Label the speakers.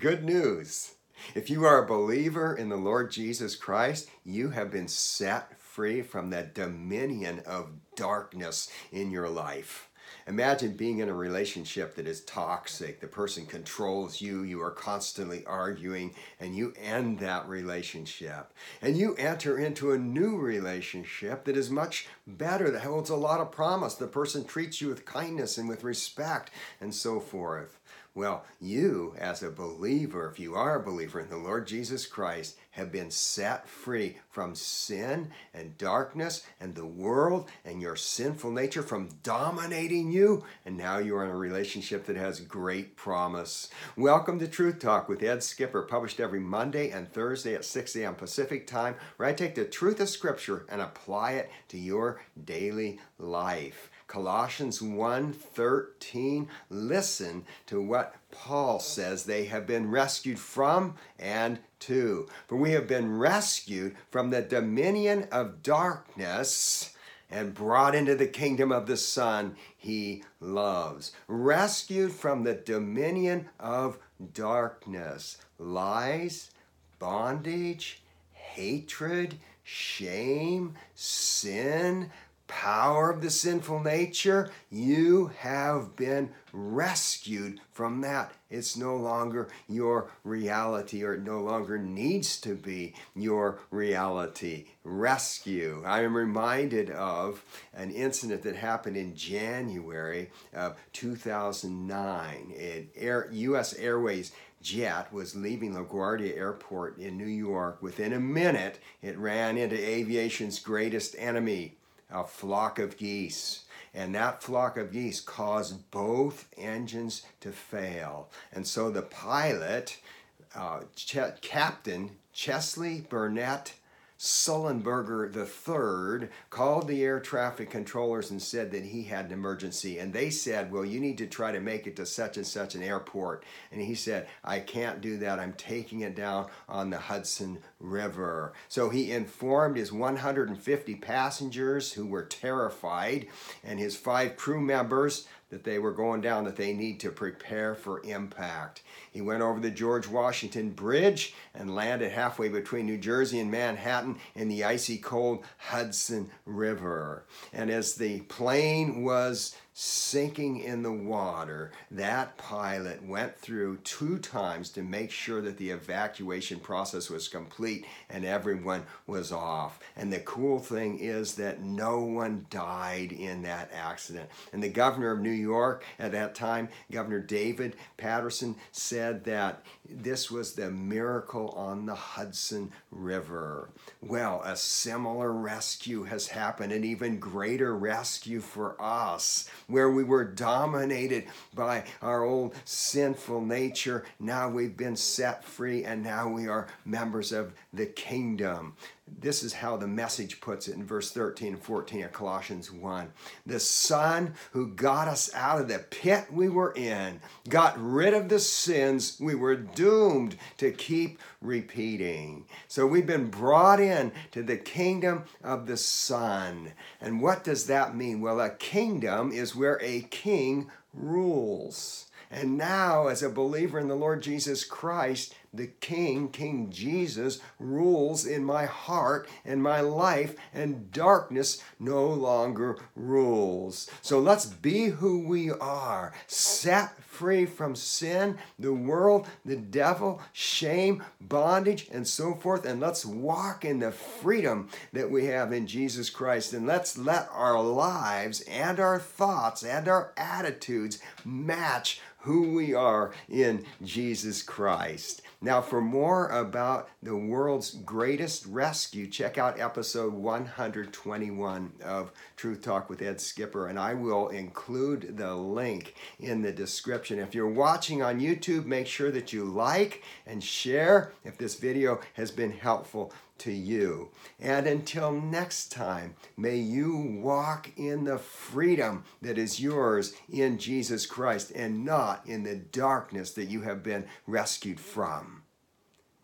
Speaker 1: Good news. If you are a believer in the Lord Jesus Christ, you have been set free from that dominion of darkness in your life. Imagine being in a relationship that is toxic. The person controls you, you are constantly arguing, and you end that relationship. And you enter into a new relationship that is much better, that holds a lot of promise. The person treats you with kindness and with respect, and so forth. Well, you, as a believer, if you are a believer in the Lord Jesus Christ, have been set free from sin and darkness and the world and your sinful nature from dominating you. And now you are in a relationship that has great promise. Welcome to Truth Talk with Ed Skipper, published every Monday and Thursday at 6 a.m. Pacific time, where I take the truth of Scripture and apply it to your daily life. Colossians 1:13 listen to what Paul says they have been rescued from and to. For we have been rescued from the dominion of darkness and brought into the kingdom of the son he loves. Rescued from the dominion of darkness lies bondage hatred shame sin power of the sinful nature, you have been rescued from that. It's no longer your reality, or it no longer needs to be your reality. Rescue. I am reminded of an incident that happened in January of 2009. An Air, U.S. Airways jet was leaving LaGuardia Airport in New York. Within a minute, it ran into aviation's greatest enemy, a flock of geese. And that flock of geese caused both engines to fail. And so the pilot, uh, Ch- Captain Chesley Burnett Sullenberger III called the air traffic controllers and said that he had an emergency. And they said, Well, you need to try to make it to such and such an airport. And he said, I can't do that. I'm taking it down on the Hudson River. So he informed his 150 passengers who were terrified and his five crew members that they were going down that they need to prepare for impact. He went over the George Washington Bridge and landed halfway between New Jersey and Manhattan in the icy cold Hudson River. And as the plane was sinking in the water, that pilot went through two times to make sure that the evacuation process was complete and everyone was off. And the cool thing is that no one died in that accident. And the governor of New York at that time, Governor David Paterson, said that this was the miracle on the Hudson River. Well, a similar rescue has happened, an even greater rescue for us where we were dominated by our old sinful nature. Now we've been set free and now we are members of the kingdom. This is how the message puts it in verse 13 and 14 of Colossians 1. The Son who got us out of the pit we were in, got rid of the sins we were doomed to keep repeating. So we've been brought in to the kingdom of the Son. And what does that mean? Well, a kingdom is where a king rules. And now, as a believer in the Lord Jesus Christ, the King, King Jesus, rules in my heart and my life, and darkness no longer rules. So let's be who we are, set free from sin, the world, the devil, shame, bondage, and so forth, and let's walk in the freedom that we have in Jesus Christ. And let's let our lives and our thoughts and our attitudes match who we are in Jesus Christ. Now, for more about the world's greatest rescue, check out episode 121 of Truth Talk with Ed Skipper, and I will include the link in the description. If you're watching on YouTube, make sure that you like and share if this video has been helpful to you. And until next time, may you walk in the freedom that is yours in Jesus Christ and not in the darkness that you have been rescued from.